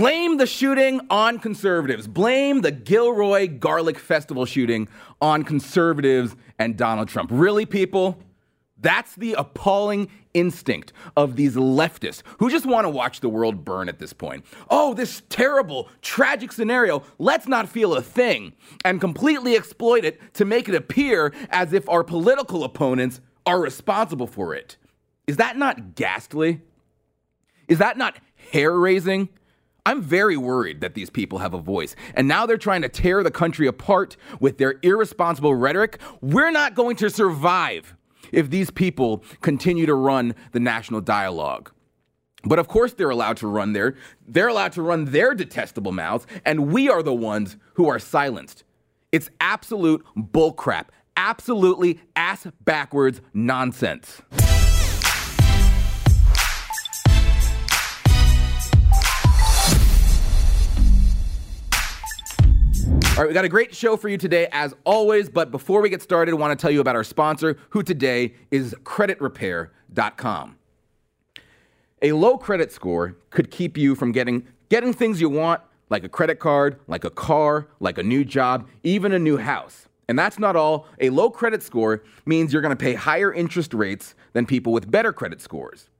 Blame the shooting on conservatives. Blame the Gilroy Garlic Festival shooting on conservatives and Donald Trump. Really, people? That's the appalling instinct of these leftists who just want to watch the world burn at this point. Oh, this terrible, tragic scenario, let's not feel a thing and completely exploit it to make it appear as if our political opponents are responsible for it. Is that not ghastly? Is that not hair raising? I'm very worried that these people have a voice. And now they're trying to tear the country apart with their irresponsible rhetoric. We're not going to survive if these people continue to run the national dialogue. But of course they're allowed to run their they're allowed to run their detestable mouths and we are the ones who are silenced. It's absolute bullcrap. Absolutely ass backwards nonsense. All right, we got a great show for you today, as always. But before we get started, I want to tell you about our sponsor, who today is creditrepair.com. A low credit score could keep you from getting, getting things you want, like a credit card, like a car, like a new job, even a new house. And that's not all. A low credit score means you're going to pay higher interest rates than people with better credit scores.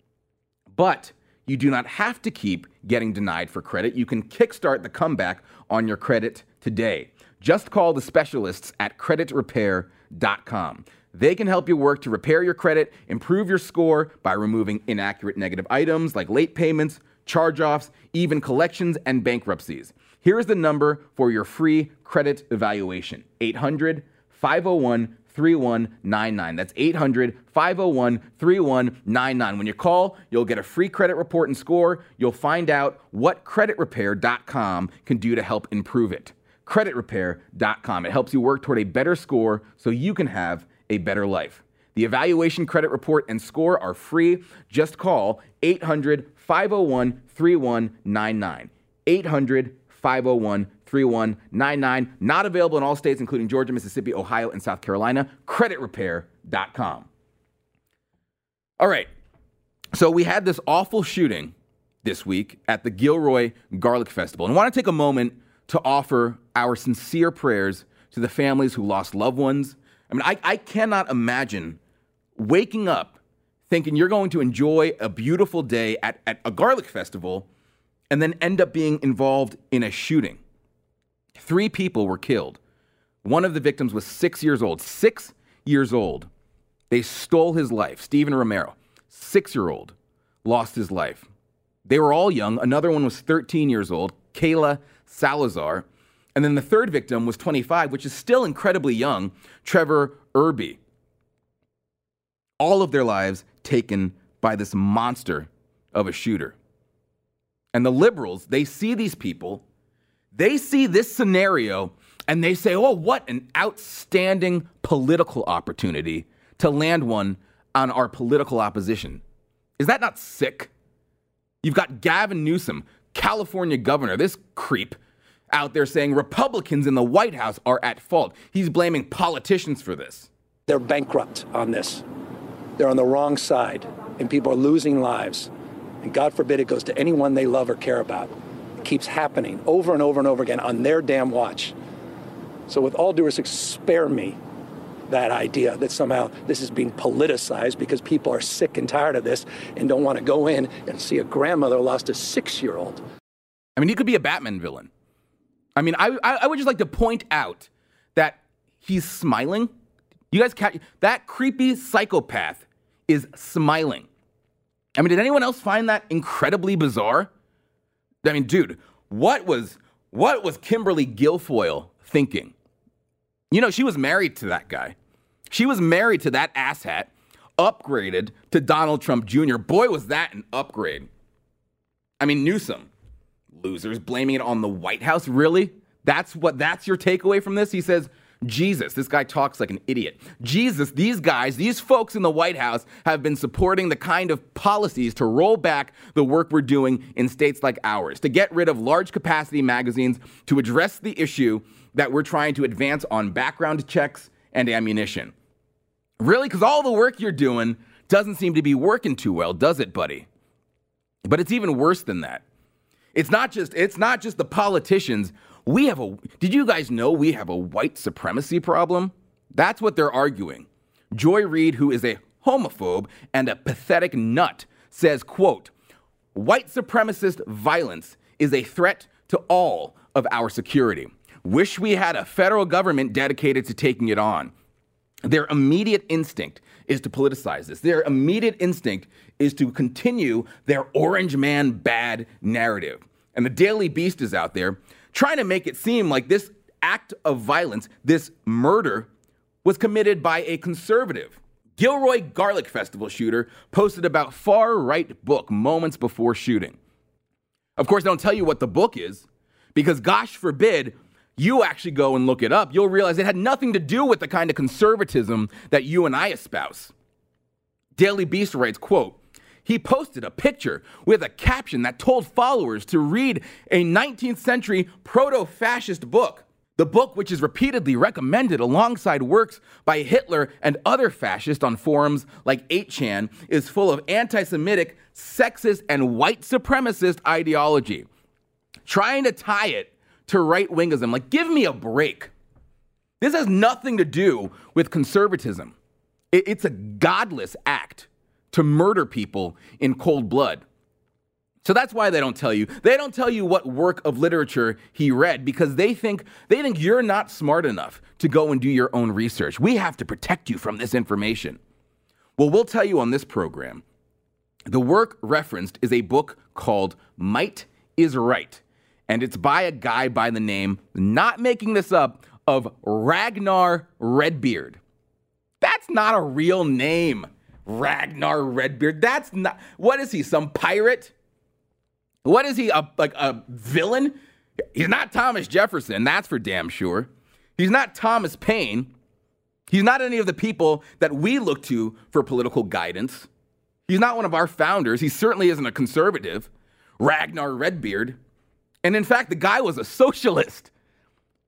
But you do not have to keep getting denied for credit. You can kickstart the comeback on your credit today. Just call the specialists at creditrepair.com. They can help you work to repair your credit, improve your score by removing inaccurate negative items like late payments, charge offs, even collections and bankruptcies. Here's the number for your free credit evaluation 800 501 3199. That's 800 501 3199. When you call, you'll get a free credit report and score. You'll find out what creditrepair.com can do to help improve it. Creditrepair.com. It helps you work toward a better score so you can have a better life. The evaluation credit report and score are free. Just call 800 501 3199. 800 501 3199. Not available in all states, including Georgia, Mississippi, Ohio, and South Carolina. Creditrepair.com. All right. So we had this awful shooting this week at the Gilroy Garlic Festival. And I want to take a moment to offer our sincere prayers to the families who lost loved ones. I mean, I, I cannot imagine waking up thinking you're going to enjoy a beautiful day at, at a garlic festival and then end up being involved in a shooting. Three people were killed. One of the victims was six years old. Six years old. They stole his life. Stephen Romero, six year old, lost his life. They were all young. Another one was 13 years old, Keyla Salazar. And then the third victim was 25, which is still incredibly young, Trevor Irby. All of their lives taken by this monster of a shooter. And the liberals, they see these people, they see this scenario, and they say, oh, what an outstanding political opportunity to land one on our political opposition. Is that not sick? You've got Gavin Newsom, California governor, this creep out there saying Republicans in the White House are at fault. He's blaming politicians for this. They're bankrupt on this. They're on the wrong side, and people are losing lives. And God forbid it goes to anyone they love or care about. Keeps happening over and over and over again on their damn watch. So, with all due respect, spare me that idea that somehow this is being politicized because people are sick and tired of this and don't want to go in and see a grandmother lost a six year old. I mean, he could be a Batman villain. I mean, I, I would just like to point out that he's smiling. You guys catch that creepy psychopath is smiling. I mean, did anyone else find that incredibly bizarre? I mean, dude, what was what was Kimberly Guilfoyle thinking? You know, she was married to that guy. She was married to that asshat, upgraded to Donald Trump Jr. Boy, was that an upgrade. I mean, Newsom, losers, blaming it on the White House. Really? That's what that's your takeaway from this? He says, Jesus, this guy talks like an idiot. Jesus, these guys, these folks in the White House have been supporting the kind of policies to roll back the work we're doing in states like ours, to get rid of large capacity magazines, to address the issue that we're trying to advance on background checks and ammunition. Really? Because all the work you're doing doesn't seem to be working too well, does it, buddy? But it's even worse than that. It's not just it's not just the politicians. We have a Did you guys know we have a white supremacy problem? That's what they're arguing. Joy Reid, who is a homophobe and a pathetic nut, says, quote, "White supremacist violence is a threat to all of our security. Wish we had a federal government dedicated to taking it on." Their immediate instinct is to politicize this. Their immediate instinct is to continue their orange man bad narrative. And the Daily Beast is out there trying to make it seem like this act of violence, this murder, was committed by a conservative. Gilroy Garlic Festival shooter posted about far right book moments before shooting. Of course, they don't tell you what the book is because, gosh forbid, you actually go and look it up, you'll realize it had nothing to do with the kind of conservatism that you and I espouse. Daily Beast writes, quote, he posted a picture with a caption that told followers to read a 19th century proto fascist book. The book, which is repeatedly recommended alongside works by Hitler and other fascists on forums like 8chan, is full of anti Semitic, sexist, and white supremacist ideology. Trying to tie it to right wingism. Like, give me a break. This has nothing to do with conservatism. It's a godless act to murder people in cold blood. So that's why they don't tell you. They don't tell you what work of literature he read because they think they think you're not smart enough to go and do your own research. We have to protect you from this information. Well, we'll tell you on this program. The work referenced is a book called Might is Right and it's by a guy by the name, not making this up, of Ragnar Redbeard. That's not a real name, Ragnar Redbeard. That's not, what is he, some pirate? What is he, a, like a villain? He's not Thomas Jefferson, that's for damn sure. He's not Thomas Paine. He's not any of the people that we look to for political guidance. He's not one of our founders. He certainly isn't a conservative. Ragnar Redbeard. And in fact, the guy was a socialist.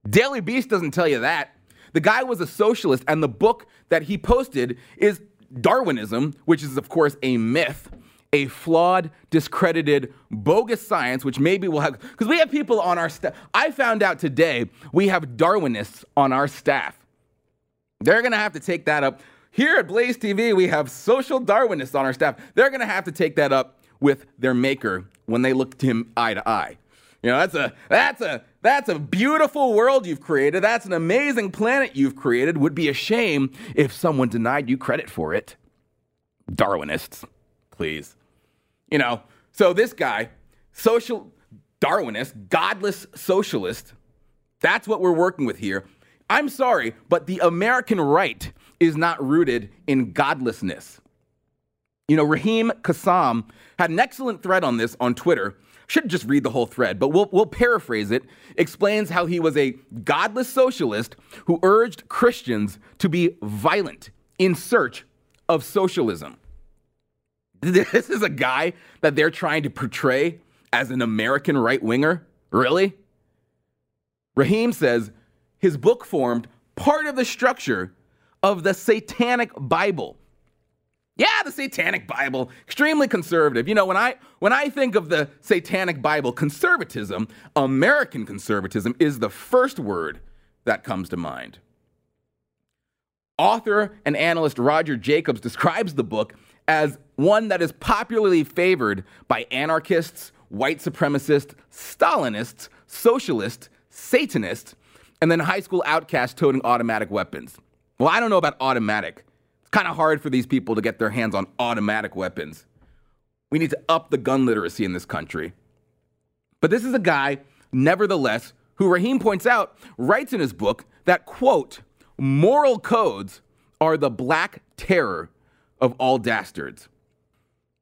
Daily Beast doesn't tell you that. The guy was a socialist, and the book that he posted is Darwinism, which is, of course, a myth, a flawed, discredited, bogus science, which maybe we'll have, because we have people on our staff. I found out today we have Darwinists on our staff. They're going to have to take that up. Here at Blaze TV, we have social Darwinists on our staff. They're going to have to take that up with their maker when they look to him eye to eye. You know, that's a that's a that's a beautiful world you've created. That's an amazing planet you've created. Would be a shame if someone denied you credit for it. Darwinists, please. You know, so this guy, social Darwinist, godless socialist, that's what we're working with here. I'm sorry, but the American right is not rooted in godlessness. You know, Raheem Kassam had an excellent thread on this on Twitter should just read the whole thread, but we'll, we'll paraphrase it. Explains how he was a godless socialist who urged Christians to be violent in search of socialism. This is a guy that they're trying to portray as an American right winger? Really? Raheem says his book formed part of the structure of the Satanic Bible yeah, the Satanic Bible, extremely conservative. You know, when I when I think of the Satanic Bible, conservatism, American conservatism is the first word that comes to mind. Author and analyst Roger Jacobs describes the book as one that is popularly favored by anarchists, white supremacists, Stalinists, socialists, Satanists, and then high school outcasts toting automatic weapons. Well, I don't know about automatic kind of hard for these people to get their hands on automatic weapons. We need to up the gun literacy in this country. But this is a guy, nevertheless, who Raheem points out writes in his book that, quote, moral codes are the black terror of all dastards.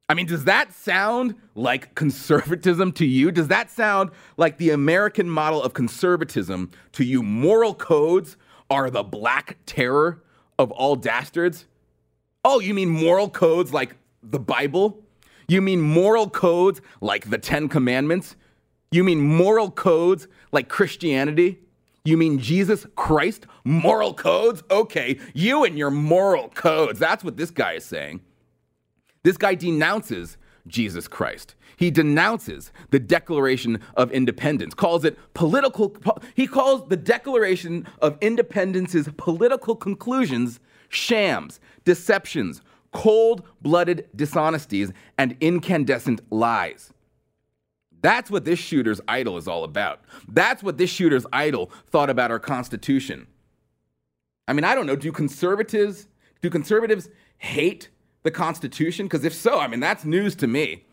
I mean, does that sound like conservatism to you? Does that sound like the American model of conservatism to you? Moral codes are the black terror of all dastards? Oh, you mean moral codes like the Bible? You mean moral codes like the Ten Commandments? You mean moral codes like Christianity? You mean Jesus Christ? Moral codes? Okay, you and your moral codes. That's what this guy is saying. This guy denounces Jesus Christ. He denounces the Declaration of Independence, calls it political. He calls the Declaration of Independence's political conclusions shams, deceptions, cold blooded dishonesties, and incandescent lies. That's what this shooter's idol is all about. That's what this shooter's idol thought about our Constitution. I mean, I don't know. Do conservatives do conservatives hate the Constitution? Because if so, I mean, that's news to me.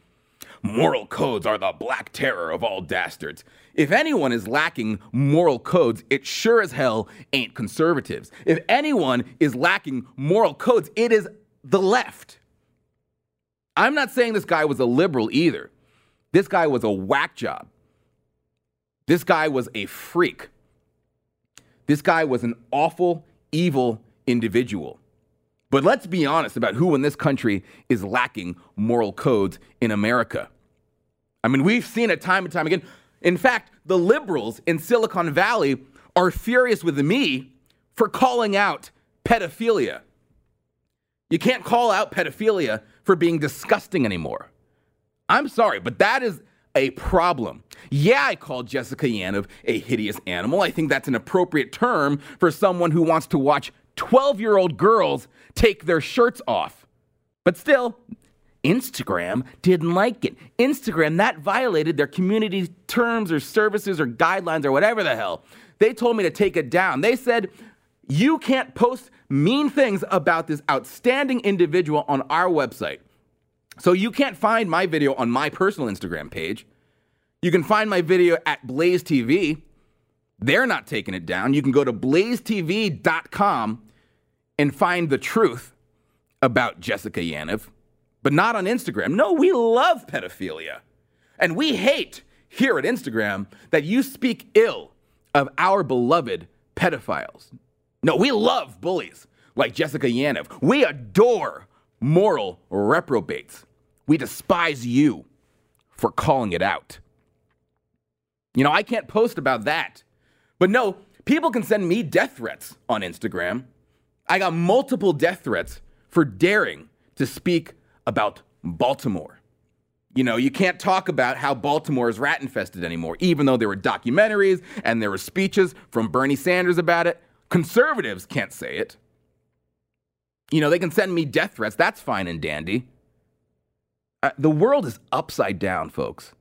Moral codes are the black terror of all dastards. If anyone is lacking moral codes, it sure as hell ain't conservatives. If anyone is lacking moral codes, it is the left. I'm not saying this guy was a liberal either. This guy was a whack job. This guy was a freak. This guy was an awful, evil individual. But let's be honest about who in this country is lacking moral codes in America. I mean, we've seen it time and time again. In fact, the liberals in Silicon Valley are furious with me for calling out pedophilia. You can't call out pedophilia for being disgusting anymore. I'm sorry, but that is a problem. Yeah, I called Jessica Yaniv a hideous animal. I think that's an appropriate term for someone who wants to watch 12 year old girls take their shirts off. But still, Instagram didn't like it. Instagram, that violated their community terms or services or guidelines or whatever the hell. They told me to take it down. They said, you can't post mean things about this outstanding individual on our website. So you can't find my video on my personal Instagram page. You can find my video at Blaze TV. They're not taking it down. You can go to blazetv.com and find the truth about Jessica Yaniv, but not on Instagram. No, we love pedophilia. And we hate here at Instagram that you speak ill of our beloved pedophiles. No, we love bullies like Jessica Yaniv. We adore moral reprobates. We despise you for calling it out. You know, I can't post about that. But no, people can send me death threats on Instagram. I got multiple death threats for daring to speak about Baltimore. You know, you can't talk about how Baltimore is rat infested anymore, even though there were documentaries and there were speeches from Bernie Sanders about it. Conservatives can't say it. You know, they can send me death threats. That's fine and dandy. Uh, the world is upside down, folks.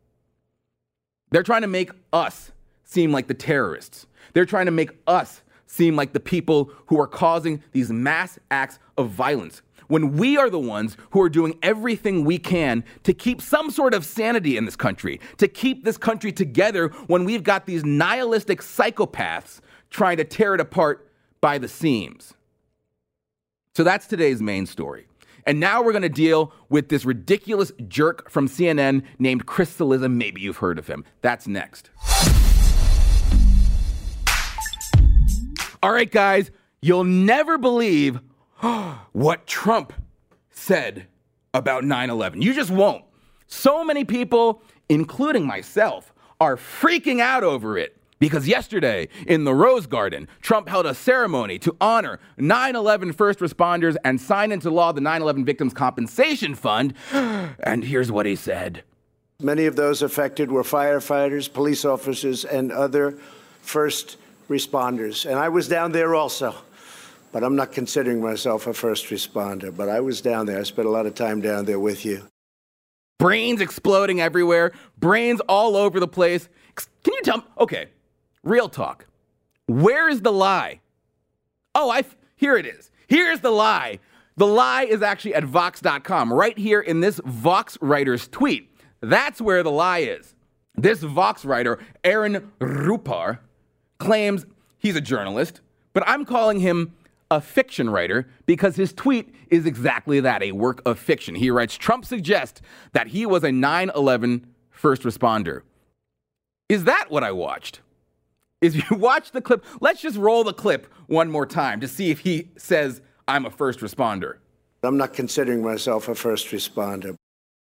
They're trying to make us seem like the terrorists. They're trying to make us seem like the people who are causing these mass acts of violence when we are the ones who are doing everything we can to keep some sort of sanity in this country, to keep this country together when we've got these nihilistic psychopaths trying to tear it apart by the seams. So that's today's main story. And now we're going to deal with this ridiculous jerk from CNN named Cillizza. Maybe you've heard of him. That's next. All right, guys, you'll never believe what Trump said about 9 11. You just won't. So many people, including myself, are freaking out over it. Because yesterday in the Rose Garden, Trump held a ceremony to honor 9 11 first responders and sign into law the 9 11 Victims Compensation Fund. And here's what he said Many of those affected were firefighters, police officers, and other first responders. And I was down there also. But I'm not considering myself a first responder. But I was down there. I spent a lot of time down there with you. Brains exploding everywhere, brains all over the place. Can you tell me? Okay, real talk. Where is the lie? Oh, I here it is. Here's the lie. The lie is actually at Vox.com, right here in this Vox writer's tweet. That's where the lie is. This Vox writer, Aaron Rupar, claims he's a journalist, but I'm calling him a fiction writer because his tweet is exactly that a work of fiction. He writes Trump suggests that he was a 9 11 first responder. Is that what I watched? Is you watch the clip? Let's just roll the clip one more time to see if he says, I'm a first responder. I'm not considering myself a first responder.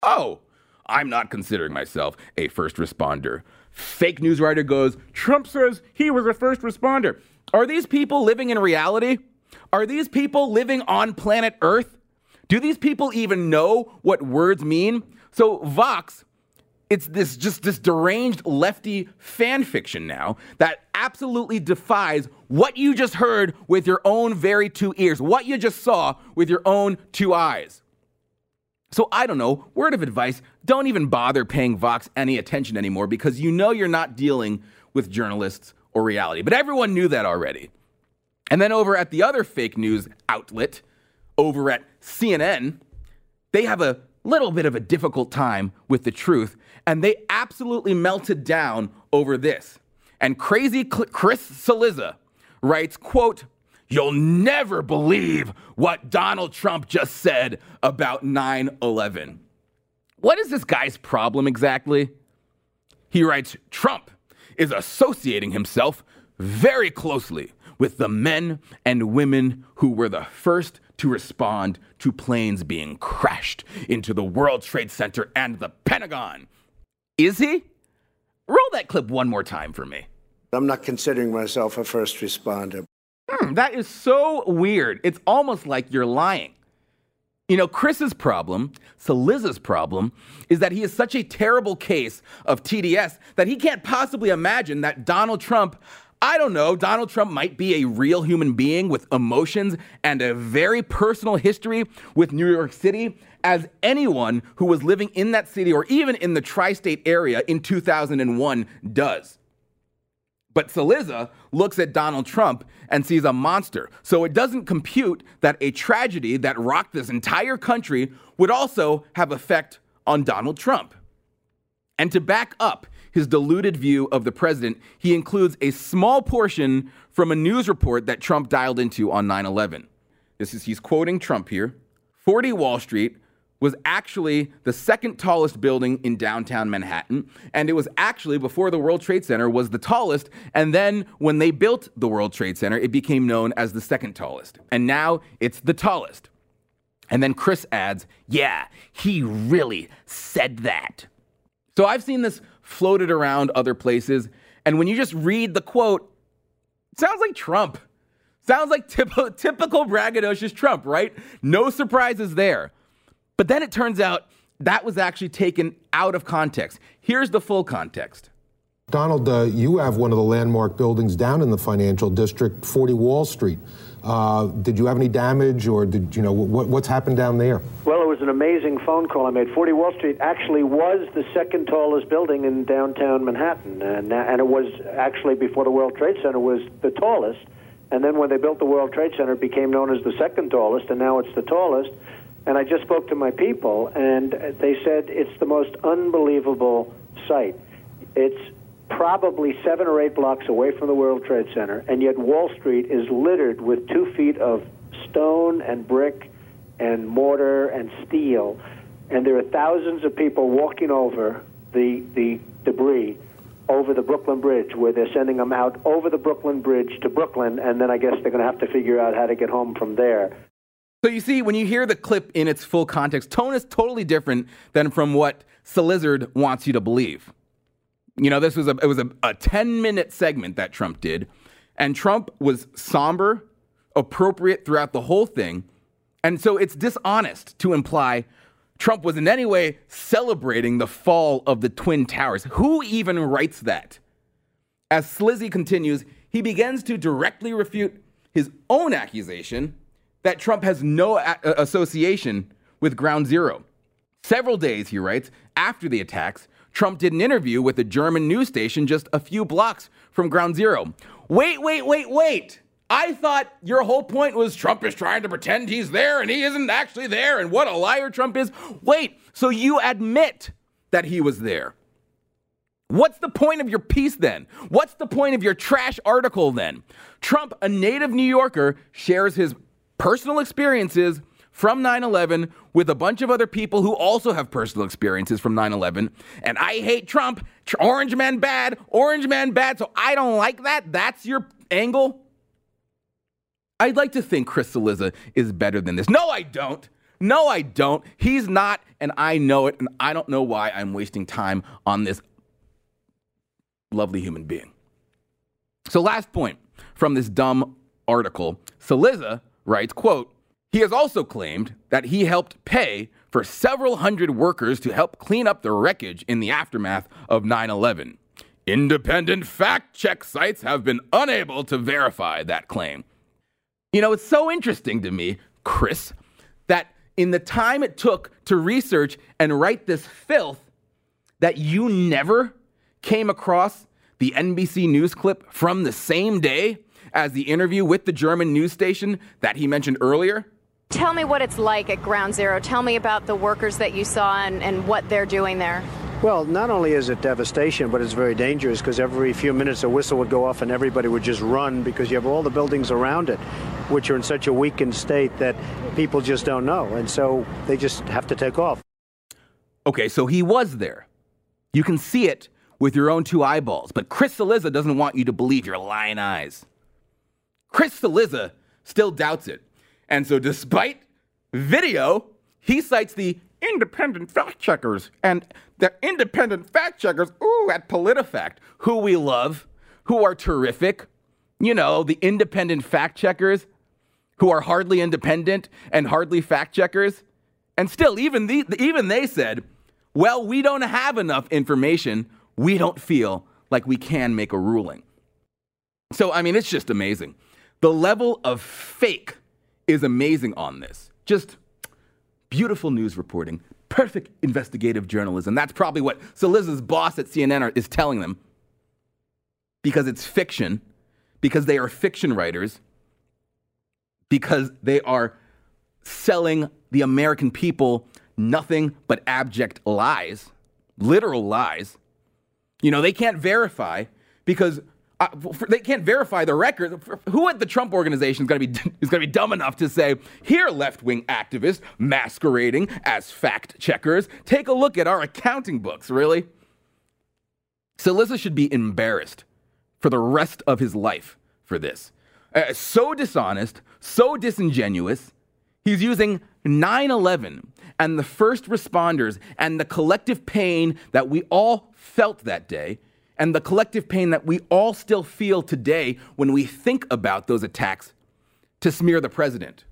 Oh, I'm not considering myself a first responder. Fake news writer goes, Trump says he was a first responder. Are these people living in reality? Are these people living on planet Earth? Do these people even know what words mean? So Vox, it's this just this deranged lefty fan fiction now that absolutely defies what you just heard with your own very two ears, what you just saw with your own two eyes. So I don't know, word of advice, don't even bother paying Vox any attention anymore because you know you're not dealing with journalists or reality. But everyone knew that already. And then over at the other fake news outlet, over at CNN, they have a little bit of a difficult time with the truth, and they absolutely melted down over this. And crazy Chris Cillizza writes, quote, You'll never believe what Donald Trump just said about 9 11. What is this guy's problem exactly? He writes Trump is associating himself very closely with the men and women who were the first to respond to planes being crashed into the World Trade Center and the Pentagon. Is he? Roll that clip one more time for me. I'm not considering myself a first responder. Hmm, that is so weird. It's almost like you're lying. You know, Chris's problem, Cillizza's problem, is that he is such a terrible case of TDS that he can't possibly imagine that Donald Trump, I don't know, Donald Trump might be a real human being with emotions and a very personal history with New York City as anyone who was living in that city or even in the tri state area in 2001 does. But Cillizza looks at Donald Trump and sees a monster. So it doesn't compute that a tragedy that rocked this entire country would also have effect on Donald Trump. And to back up his deluded view of the president, he includes a small portion from a news report that Trump dialed into on 9/11. This is he's quoting Trump here. 40 Wall Street was actually the second tallest building in downtown Manhattan. And it was actually, before the World Trade Center, was the tallest. And then when they built the World Trade Center, it became known as the second tallest. And now it's the tallest. And then Chris adds, yeah, he really said that. So I've seen this floated around other places. And when you just read the quote, sounds like Trump. Sounds like typ- typical braggadocious Trump, right? No surprises there. But then it turns out that was actually taken out of context. Here's the full context. Donald, uh, you have one of the landmark buildings down in the financial district, 40 Wall Street. Uh, did you have any damage, or did you know what, what's happened down there? Well, it was an amazing phone call I made. 40 Wall Street actually was the second tallest building in downtown Manhattan, and, and it was actually before the World Trade Center was the tallest. And then when they built the World Trade Center, it became known as the second tallest, and now it's the tallest. And I just spoke to my people, and they said it's the most unbelievable sight. It's probably seven or eight blocks away from the World Trade Center, and yet Wall Street is littered with two feet of stone and brick and mortar and steel. And there are thousands of people walking over the, the debris over the Brooklyn Bridge, where they're sending them out over the Brooklyn Bridge to Brooklyn, and then I guess they're going to have to figure out how to get home from there. So you see, when you hear the clip in its full context, tone is totally different than from what Cillizza wants you to believe. You know, this was a it was a, a 10 minute segment that Trump did, and Trump was somber, appropriate throughout the whole thing. And so it's dishonest to imply Trump was in any way celebrating the fall of the Twin Towers. Who even writes that? As Cillizza continues, he begins to directly refute his own accusation that Trump has no a- association with Ground Zero. Several days, he writes, after the attacks, Trump did an interview with a German news station just a few blocks from Ground Zero. Wait, wait, wait, wait. I thought your whole point was Trump is trying to pretend he's there and he isn't actually there and what a liar Trump is. Wait, so you admit that he was there. What's the point of your piece then? What's the point of your trash article then? Trump, a native New Yorker, shares his personal experiences from 9 11 with a bunch of other people who also have personal experiences from 9 11. And I hate Trump. Orange man bad. Orange man bad. So I don't like that. That's your angle. I'd like to think Chris Cillizza is better than this. No, I don't. No, I don't. He's not, and I know it, and I don't know why I'm wasting time on this lovely human being. So, last point from this dumb article Cillizza writes, quote, He has also claimed that he helped pay for several hundred workers to help clean up the wreckage in the aftermath of 9 11. Independent fact check sites have been unable to verify that claim. You know, it's so interesting to me, Chris, that in the time it took to research and write this filth, that you never came across the NBC News clip from the same day as the interview with the German news station that he mentioned earlier. Tell me what it's like at Ground Zero. Tell me about the workers that you saw and, and what they're doing there. Well, not only is it devastation, but it's very dangerous because every few minutes a whistle would go off and everybody would just run because you have all the buildings around it, which are in such a weakened state that people just don't know. And so they just have to take off. Okay, so he was there. You can see it with your own two eyeballs, but Chris Cillizza doesn't want you to believe your lying eyes. Chris Cillizza still doubts it. And so, despite video, he cites the independent fact checkers and the independent fact checkers, ooh, at PolitiFact, who we love, who are terrific. You know, the independent fact checkers who are hardly independent and hardly fact checkers. And still, even, the, even they said, well, we don't have enough information. We don't feel like we can make a ruling. So, I mean, it's just amazing. The level of fake is amazing on this. Just beautiful news reporting, perfect investigative journalism. That's probably what Cillizza's boss at CNN are, is telling them because it's fiction, because they are fiction writers, because they are selling the American people nothing but abject lies, literal lies. You know, they can't verify because uh, they can't verify the record. Who at the Trump organization is going to be is going to be dumb enough to say, "Here, left-wing activists masquerading as fact checkers, take a look at our accounting books." Really? Cillizza should be embarrassed for the rest of his life for this. Uh, so dishonest, so disingenuous. He's using 9 11 and the first responders and the collective pain that we all felt that day and the collective pain that we all still feel today when we think about those attacks to smear the president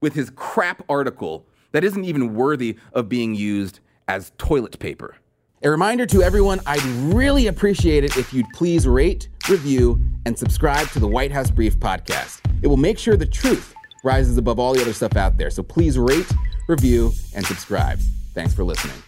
with his crap article that isn't even worthy of being used as toilet paper. A reminder to everyone I'd really appreciate it if you'd please rate, review, and subscribe to the White House Brief podcast. It will make sure the truth rises above all the other stuff out there. So please rate, review, and subscribe. Thanks for listening.